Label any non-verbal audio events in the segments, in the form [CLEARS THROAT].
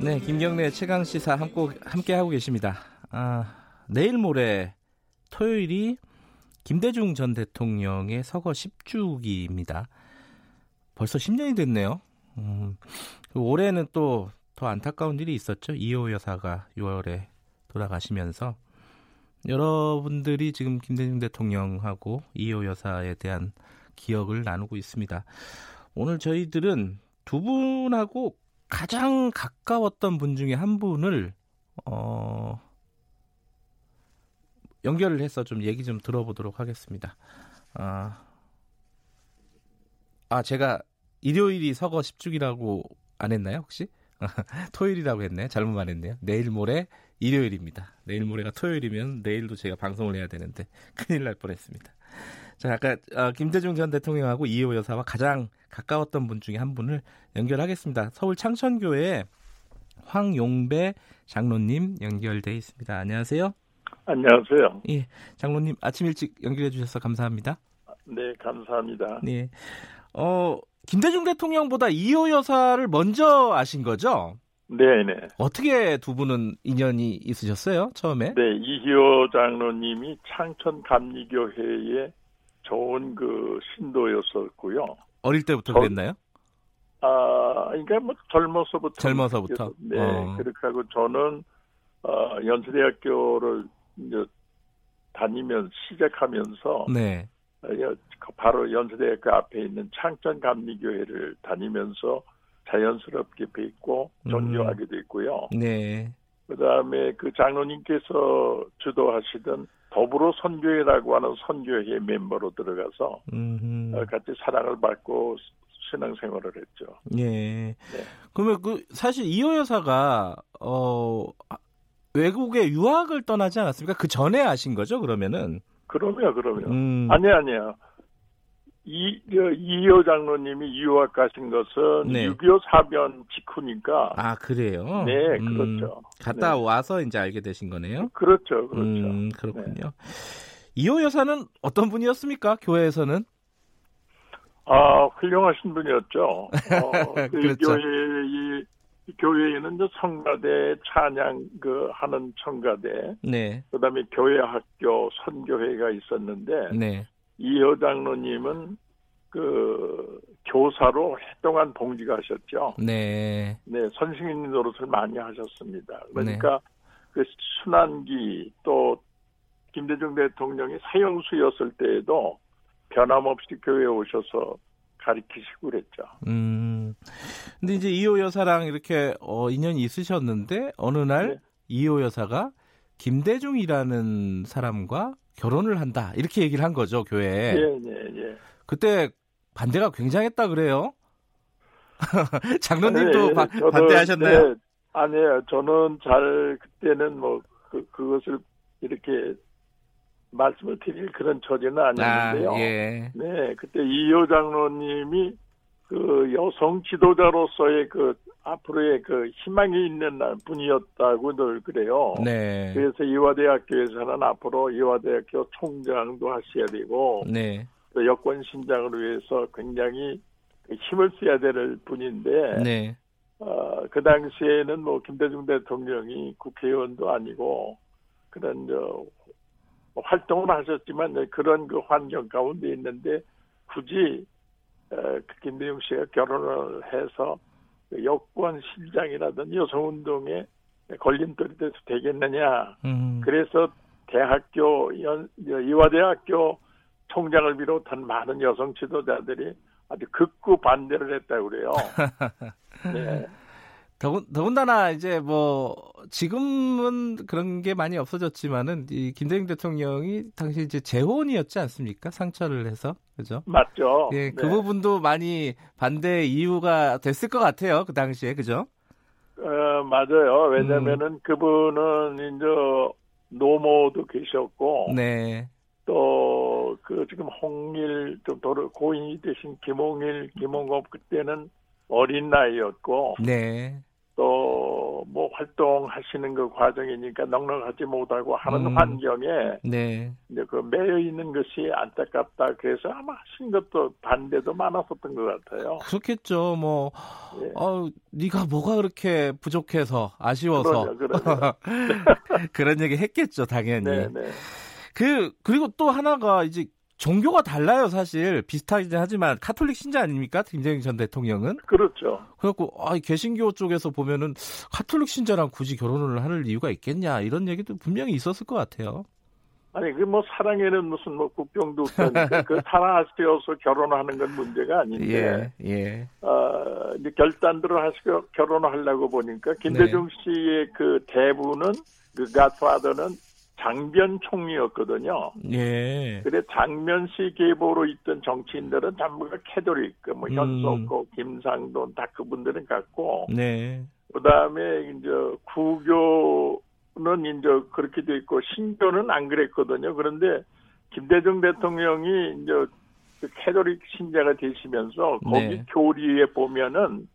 네, 김경래 최강 시사 함께, 함께 하고 계십니다. 아, 내일 모레 토요일이 김대중 전 대통령의 서거 10주기입니다. 벌써 10년이 됐네요. 음, 올해는 또 더 안타까운 일이 있었죠. 이호 여사가 6월에 돌아가시면서 여러분들이 지금 김대중 대통령하고 이호 여사에 대한 기억을 나누고 있습니다. 오늘 저희들은 두 분하고 가장 가까웠던 분 중에 한 분을 어 연결을 해서 좀 얘기 좀 들어보도록 하겠습니다. 아, 아 제가 일요일이 서거 10주기라고 안 했나요 혹시? [LAUGHS] 토요일이라고 했네. 잘못 말했네요. 내일 모레 일요일입니다. 내일 모레가 토요일이면 내일도 제가 방송을 해야 되는데 큰일 날 뻔했습니다. 자, 아까 어, 김대중 전 대통령하고 이호 여사와 가장 가까웠던 분 중에 한 분을 연결하겠습니다. 서울 창천교회 황용배 장로님 연결돼 있습니다. 안녕하세요. 안녕하세요. 예, 장로님 아침 일찍 연결해 주셔서 감사합니다. 네, 감사합니다. 네, 어 김대중 대통령보다 이호 여사를 먼저 아신 거죠? 네, 네. 어떻게 두 분은 인연이 있으셨어요? 처음에? 네, 이희호 장로님이 창천 감리교회의 좋은 그 신도였었고요. 어릴 때부터 저, 그랬나요? 아, 그러니까 뭐 젊어서부터. 젊어서부터. 네, 어. 그렇게 하고 저는 어, 연세대학교를 이제 다니면 시작하면서 네. 어, 바로 연세대학교 앞에 있는 창천 감리교회를 다니면서 자연스럽게 뵙고 존경하게 됐고요. 음. 네. 그다음에 그 장로님께서 주도하시던 더불어 선교회라고 하는 선교회 멤버로 들어가서 음흠. 같이 사랑을 받고 신앙생활을 했죠. 예. 네. 그러면 그 사실 이호 여사가 어 외국에 유학을 떠나지 않았습니까? 그 전에 아신 거죠? 그러면은? 그럼요, 그럼요. 음. 아니 아니요. 이, 이호 장로님이 유학 가신 것은 네. 6.25 사변 직후니까. 아, 그래요? 네, 음, 그렇죠. 갔다 네. 와서 이제 알게 되신 거네요? 그렇죠, 그렇죠. 음, 그렇군요. 네. 이호 여사는 어떤 분이었습니까? 교회에서는? 아, 훌륭하신 분이었죠. 어, [LAUGHS] 그 그렇죠. 교회, 이, 교회에는 성가대, 찬양, 그, 하는 청가대. 네. 그 다음에 교회 학교, 선교회가 있었는데. 네. 이여 장로님은 그 교사로 활동한 봉직하셨죠. 네. 네, 선생님 노릇을 많이 하셨습니다. 그러니까 네. 그 순환기 또 김대중 대통령이 사형수였을 때에도 변함없이 교회에 오셔서 가르치시고 그랬죠. 음. 근데 이제 이호 여사랑 이렇게 어, 인연이 있으셨는데 어느 날 네. 이호 여사가 김대중이라는 사람과 결혼을 한다 이렇게 얘기를 한 거죠 교회에. 예, 예, 예. 그때 반대가 굉장했다 그래요. [LAUGHS] 장로님도 네, 바, 저도, 반대하셨나요? 네, 아니에요. 저는 잘 그때는 뭐 그, 그것을 이렇게 말씀을 드릴 그런 처지는 아니었는데요. 아, 예. 네, 그때 이효 장로님이 그 여성 지도자로서의 그 앞으로의 그 희망이 있는 분이었다고 늘 그래요. 네. 그래서 이화대학교에서는 앞으로 이화대학교 총장도 하셔야 되고, 네. 또 여권 신장을 위해서 굉장히 힘을 써야 될 분인데, 네. 어, 그 당시에는 뭐 김대중 대통령이 국회의원도 아니고 그런 저 활동을 하셨지만 그런 그 환경 가운데 있는데 굳이 어, 그 김대중 씨가 결혼을 해서 그 여권 실장이라든지 여성운동에 걸림돌이 돼서 되겠느냐. 음. 그래서 대학교, 연, 이화대학교 총장을 비롯한 많은 여성 지도자들이 아주 극구 반대를 했다고 그래요. [LAUGHS] 네. 더군, 더군다나 이제 뭐 지금은 그런 게 많이 없어졌지만은 이 김대중 대통령이 당시 이제 재혼이었지 않습니까? 상처를 해서 그죠? 맞죠. 예, 그 네. 부분도 많이 반대 이유가 됐을 것 같아요. 그 당시에 그죠? 어, 맞아요. 왜냐면은 음. 그분은 이제 노모도 계셨고, 네. 또, 그, 지금 홍일, 좀 도로, 고인이 되신 김홍일, 김홍업 그때는 어린 나이였고, 네. 또 뭐 활동하시는 그 과정이니까 넉넉하지 못하고 하는 음. 환경에 네. 이제 그 매여 있는 것이 안타깝다. 그래서 아마 하신 것도 반대도 많았었던 것 같아요. 그렇겠죠. 뭐 예. 어, 네가 뭐가 그렇게 부족해서 아쉬워서 그러죠, 그러죠. [LAUGHS] 그런 얘기 했겠죠, 당연히. 네, 네. 그 그리고 또 하나가 이제 종교가 달라요, 사실. 비슷하긴 하지만 카톨릭 신자 아닙니까? 김정일 전 대통령은? 그렇죠. 그래갖고 아, 개신교 쪽에서 보면은 카톨릭 신자랑 굳이 결혼을 할 이유가 있겠냐 이런 얘기도 분명히 있었을 것 같아요. 아니 그 뭐 사랑에는 무슨 뭐 국경도 없던 그 사랑하시어서 결혼하는 건 문제가 아닌데 예, 예. 어, 이제 결단들을 하시고 결혼을 하려고 보니까 김대중 네. 씨의 그 대부는 그 갓파더는 장변 총리였거든요. 예. 그래 장면시 계보로 있던 정치인들은 전부가 캐도릭, 그뭐 현석호, 음. 김상돈 다 그분들은 같고. 네. 그다음에 이제 구교는 이제 그렇게 돼 있고 신교는 안 그랬거든요. 그런데 김대중 대통령이 이제 그 가톨릭 신자가 되시면서 거기 네. 교리에 보면은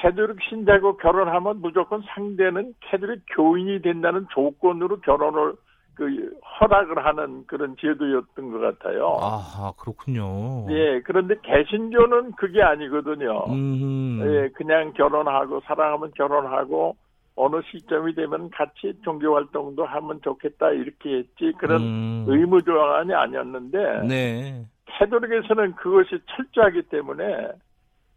가톨릭 신자고 결혼하면 무조건 상대는 가톨릭 교인이 된다는 조건으로 결혼을 그 허락을 하는 그런 제도였던 것 같아요. 아 그렇군요. 예, 그런데 개신교는 그게 아니거든요. 음. 예, 그냥 결혼하고 사랑하면 결혼하고 어느 시점이 되면 같이 종교 활동도 하면 좋겠다 이렇게 했지 그런 음. 의무 조항이 아니었는데 네. 캐도릭에서는 그것이 철저하기 때문에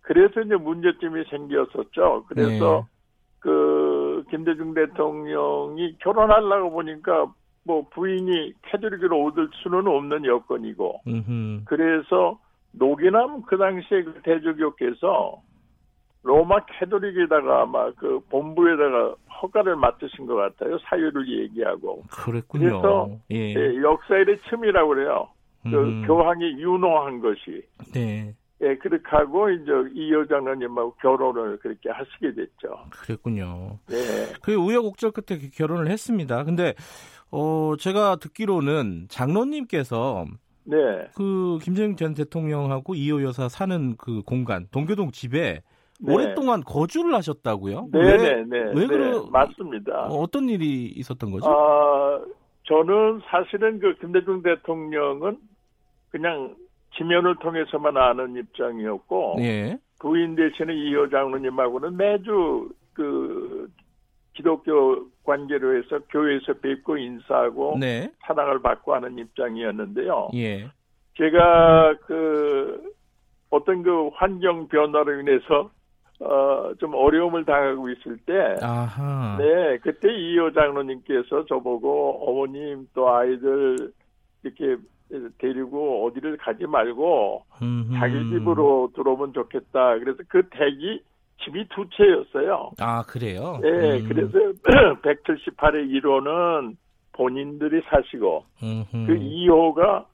그래서 이제 문제점이 생겼었죠. 그래서 네. 그 김대중 대통령이 결혼하려고 보니까 뭐 부인이 캐톨릭으로 얻을 수는 없는 여건이고 음흠. 그래서 노기남 그 당시에 그 대주교께서 로마 캐톨릭에다가 아마 그 본부에다가 허가를 맡으신 것 같아요 사유를 얘기하고 그랬군요. 그래서 예. 예, 역사일의 첨이라고 그래요. 그 교황이 유노한 것이 네. 예, 그렇게 하고 이제 이 여 장로님하고 결혼을 그렇게 하시게 됐죠. 그랬군요. 네. 그 우여곡절 끝에 결혼을 했습니다. 근데 어 제가 듣기로는 장로님께서 네. 그 김정일 전 대통령하고 이호 여사 사는 그 공간 동교동 집에 네. 오랫동안 거주를 하셨다고요? 네, 왜, 네, 네. 왜 그러 네, 맞습니다. 어, 어떤 일이 있었던 거죠? 아, 저는 사실은 그 김대중 대통령은 그냥 지면을 통해서만 아는 입장이었고 예. 부인 대신에 이호 장로님하고는 매주 그 기독교 관계로 해서 교회에서 뵙고 인사하고 네. 사랑을 받고 하는 입장이었는데요. 예. 제가 그 어떤 그 환경 변화로 인해서 어, 좀 어려움을 당하고 있을 때, 아하. 네, 그때 이호 장로님께서 저보고 어머님 또 아이들 이렇게 데리고 어디를 가지 말고 음흠. 자기 집으로 들어오면 좋겠다. 그래서 그 댁이 집이 두 채였어요. 아 그래요? 네, 음. 그래서 [CLEARS THROAT] 178의 1호는 본인들이 사시고 음흠. 그 2호가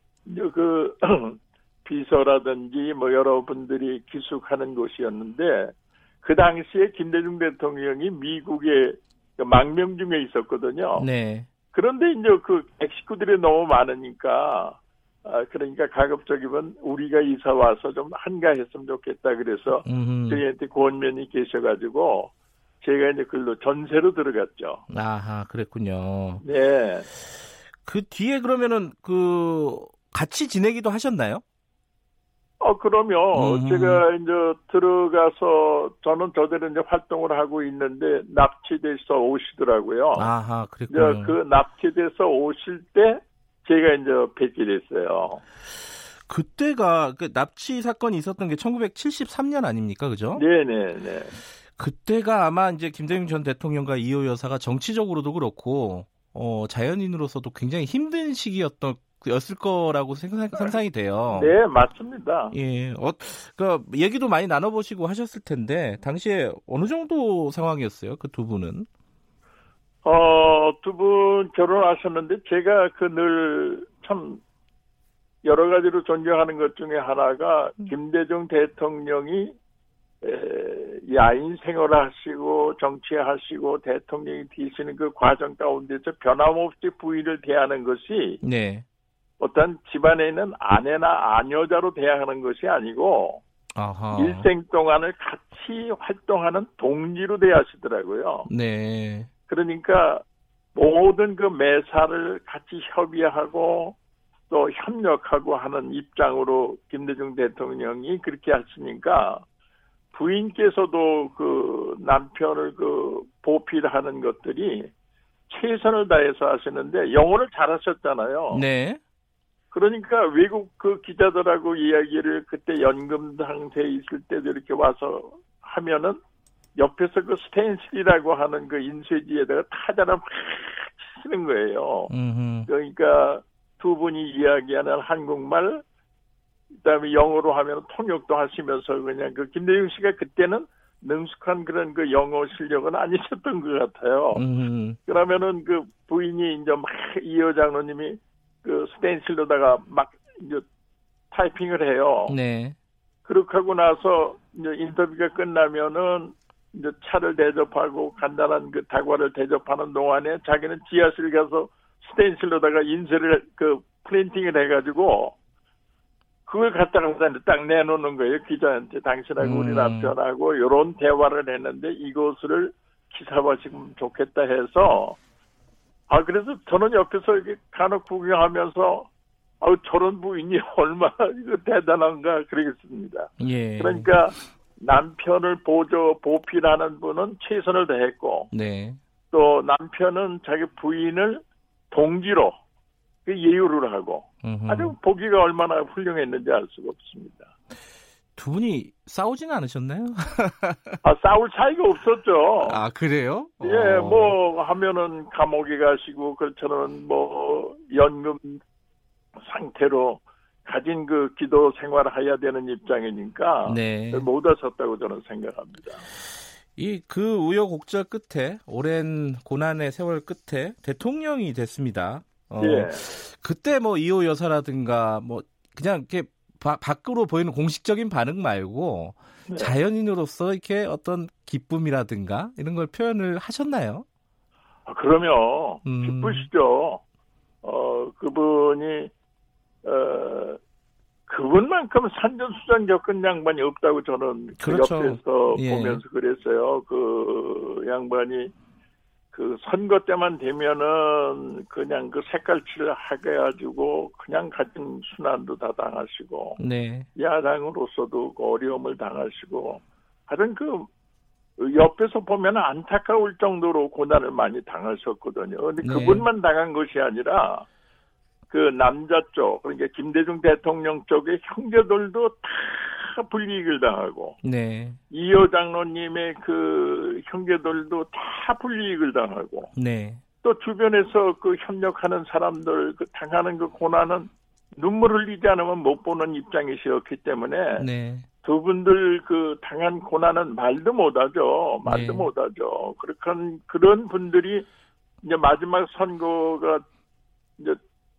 그 [CLEARS THROAT] 비서라든지 뭐 여러분들이 기숙하는 곳이었는데 그 당시에 김대중 대통령이 미국의 그 망명 중에 있었거든요. 네. 그런데 이제 그 멕시코들이 너무 많으니까 아, 그러니까 가급적이면 우리가 이사 와서 좀 한가했으면 좋겠다 그래서 음흠. 저희한테 권면이 계셔가지고 제가 이제 글로 전세로 들어갔죠. 아하, 그랬군요. 네. 그 뒤에 그러면은 그 같이 지내기도 하셨나요? 어, 그러면 음. 제가 이제 들어가서 저는 저대로 이제 활동을 하고 있는데 납치돼서 오시더라고요. 아하, 그랬군요. 그 납치돼서 오실 때 제가 이제 뵙게 됐어요. 그때가 그 납치 사건이 있었던 게 1973년 아닙니까, 그죠? 네네 네. 그때가 아마 이제 김대중 전 대통령과 이호 여사가 정치적으로도 그렇고 어, 자연인으로서도 굉장히 힘든 시기였던 였을 거라고 생각, 상상이 돼요. 네, 맞습니다. 예, 어, 그 얘기도 많이 나눠보시고 하셨을 텐데 당시에 어느 정도 상황이었어요, 그 두 분은? 어, 두 분 결혼하셨는데 제가 그 늘 참 여러 가지로 존경하는 것 중에 하나가 음. 김대중 대통령이 에, 야인 생활을 하시고 정치하시고 대통령이 되시는 그 과정 가운데서 변함없이 부인을 대하는 것이 네. 어떤 집안에 있는 아내나 아녀자로 대하는 것이 아니고 아하. 일생 동안을 같이 활동하는 동지로 대하시더라고요. 네. 그러니까 모든 그 매사를 같이 협의하고 또 협력하고 하는 입장으로 김대중 대통령이 그렇게 하시니까 부인께서도 그 남편을 그 보필하는 것들이 최선을 다해서 하시는데 영어를 잘하셨잖아요. 네. 그러니까 외국 그 기자들하고 이야기를 그때 연금 상태에 있을 때도 이렇게 와서 하면은 옆에서 그 스텐실이라고 하는 그 인쇄지에다가 타자를 막 치는 거예요. 음흠. 그러니까 두 분이 이야기하는 한국말, 그다음에 영어로 하면 통역도 하시면서 그냥 그 김대중 씨가 그때는 능숙한 그런 그 영어 실력은 아니셨던 것 같아요. 음. 그러면은 그 부인이 이제 막 이호 장로님이 그 스텐실로다가 막 이제 타이핑을 해요. 네. 그렇게 하고 나서 이제 인터뷰가 끝나면은 이제 차를 대접하고 간단한 그 다과를 대접하는 동안에 자기는 지하실 가서 스텐실로다가 인쇄를 그 프린팅을 해가지고 그걸 갖다가 딱 내놓는 거예요 기자한테 당신하고 우리 음. 남편하고 이런 대화를 했는데 이것을 기사화시키면 좋겠다 해서 아 그래서 저는 옆에서 이렇게 간혹 구경하면서 아우 저런 부인이 [LAUGHS] 얼마나 이거 대단한가 그러겠습니다. 예. 그러니까 남편을 보조 보필하는 분은 최선을 다했고 네. 또 남편은 자기 부인을 동지로 그 예우를 하고 음흠. 아주 보기가 얼마나 훌륭했는지 알 수가 없습니다. 두 분이 싸우지는 않으셨나요? 아 싸울 차이가 없었죠. 아 그래요? 예, 어. 뭐 하면은 감옥에 가시고 그처럼 뭐 연금 상태로 가진 그 기도 생활을 해야 되는 입장이니까 네. 못 하셨다고 저는 생각합니다. 이 그 우여곡절 끝에 오랜 고난의 세월 끝에 대통령이 됐습니다. 어, 예. 그때 뭐 이호 여사라든가 뭐 그냥 이렇게 바- 밖으로 보이는 공식적인 반응 말고 네. 자연인으로서 이렇게 어떤 기쁨이라든가 이런 걸 표현을 하셨나요? 아, 그러면 음. 기쁘시죠. 어 그분이 어 그분만큼 산전수전 겪은 양반이 없다고 저는 그 그렇죠. 옆에서 예. 보면서 그랬어요. 그 양반이 그 선거 때만 되면은 그냥 그 색깔칠을 하게 해가지고 그냥 가진 순환도 다 당하시고 네. 야당으로서도 그 어려움을 당하시고 하여튼 그 옆에서 보면 안타까울 정도로 고난을 많이 당하셨거든요. 근데 네. 그분만 당한 것이 아니라 그 남자 쪽 그러니까 김대중 대통령 쪽의 형제들도 다 불이익을 당하고 네. 이호 장로님의 그 형제들도 다 불이익을 당하고 네. 또 주변에서 그 협력하는 사람들 그 당하는 그 고난은 눈물 흘리지 않으면 못 보는 입장이셨기 때문에 네. 두 분들 그 당한 고난은 말도 못하죠. 말도 네. 못하죠. 그렇게 그런 분들이 이제 마지막 선거가 이제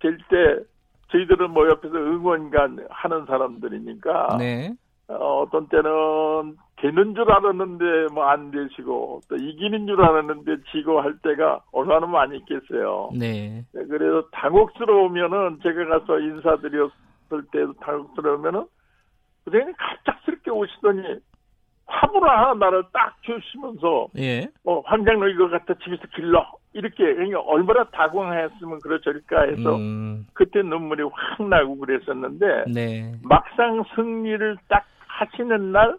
될 때 저희들은 뭐 옆에서 응원간 하는 사람들이니까 네. 어, 어떤 때는 되는 줄 알았는데 뭐 안 되시고 또 이기는 줄 알았는데 지고 할 때가 얼마나 많이 있겠어요. 네. 네, 그래서 당혹스러우면은 제가 가서 인사드렸을 때도 당혹스러우면은 그냥 갑작스럽게 오시더니 하나 나를 딱 주시면서 예. 어 황장로 이거 갖다 집에서 길러 이렇게 그러니까 얼마나 당황했으면 그러저릴까 해서 음, 그때 눈물이 확 나고 그랬었는데 네. 막상 승리를 딱 하시는 날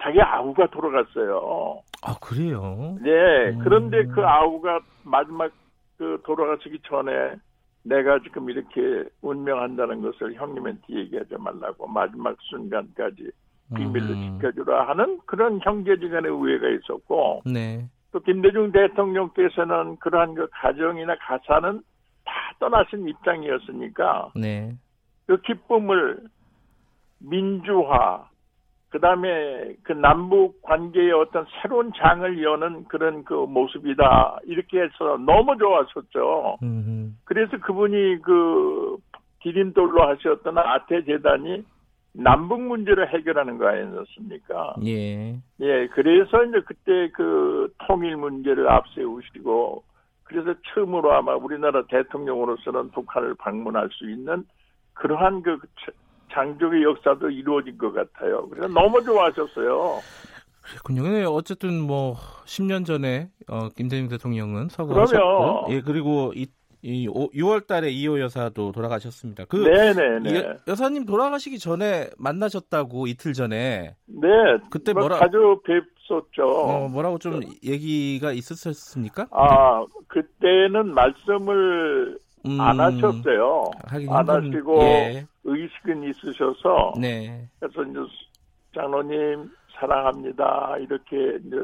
자기 아우가 돌아갔어요. 아, 그래요? 네. 음. 그런데 그 아우가 마지막 그 돌아가시기 전에 내가 지금 이렇게 운명한다는 것을 형님한테 얘기하지 말라고 마지막 순간까지 비밀로 음, 지켜주라 하는 그런 형제지간의 우애가 있었고 네. 또 김대중 대통령께서는 그러한 그 가정이나 가사는 다 떠나신 입장이었으니까 네. 그 기쁨을 민주화 그다음에 그 남북 관계의 어떤 새로운 장을 여는 그런 그 모습이다 이렇게 해서 너무 좋았었죠. 음, 그래서 그분이 그 디딤돌로 하셨던 아태 재단이 남북 문제를 해결하는 거 아니었습니까? 예. 예, 그래서 이제 그때 그 통일 문제를 앞세우시고 그래서 처음으로 아마 우리나라 대통령으로서는 북한을 방문할 수 있는 그러한 그 장족의 역사도 이루어진 것 같아요. 그래서 너무 좋아하셨어요. 그렇군요. 네, 어쨌든 뭐 10년 전에 어, 김대중 대통령은 서거하셨고, 예 그리고 이, 이 6월 달에 이호 여사도 돌아가셨습니다. 그 네네네. 여사님 돌아가시기 전에 만나셨다고 이틀 전에. 네. 그때 뭐 뭐라 자주 뵙었죠. 어, 뭐라고 좀 얘기가 있었습니까? 아 그때는 말씀을 음, 안 하셨어요. 안 하시고 예. 의식은 있으셔서. 네. 그래서 이제 장로님 사랑합니다 이렇게 이제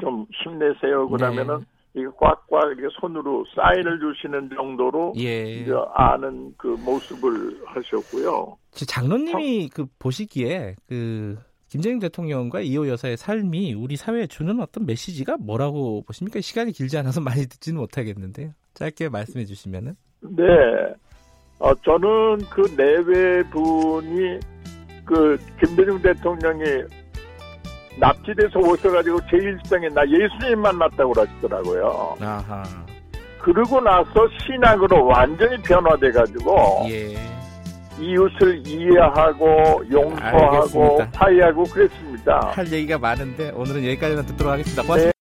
좀 힘내세요 그러면은. 네. 이거 꽉꽉 이렇게 손으로 사인을 주시는 정도로 예. 이제 아는 그 모습을 하셨고요. 장로님이 그 보시기에 그 김정일 대통령과 이호 여사의 삶이 우리 사회에 주는 어떤 메시지가 뭐라고 보십니까? 시간이 길지 않아서 많이 듣지는 못하겠는데요. 짧게 말씀해 주시면은. 네. 어, 저는 그 내외 분이 그 김대중 대통령이 납치돼서 오셔가지고 제1시장에 나 예수님 만났다고 그러시더라고요. 아하. 그러고 나서 신학으로 완전히 변화돼가지고 예. 이웃을 이해하고 용서하고 알겠습니다. 화해하고 그랬습니다. 할 얘기가 많은데 오늘은 여기까지만 듣도록 하겠습니다. 고맙습니다. 네.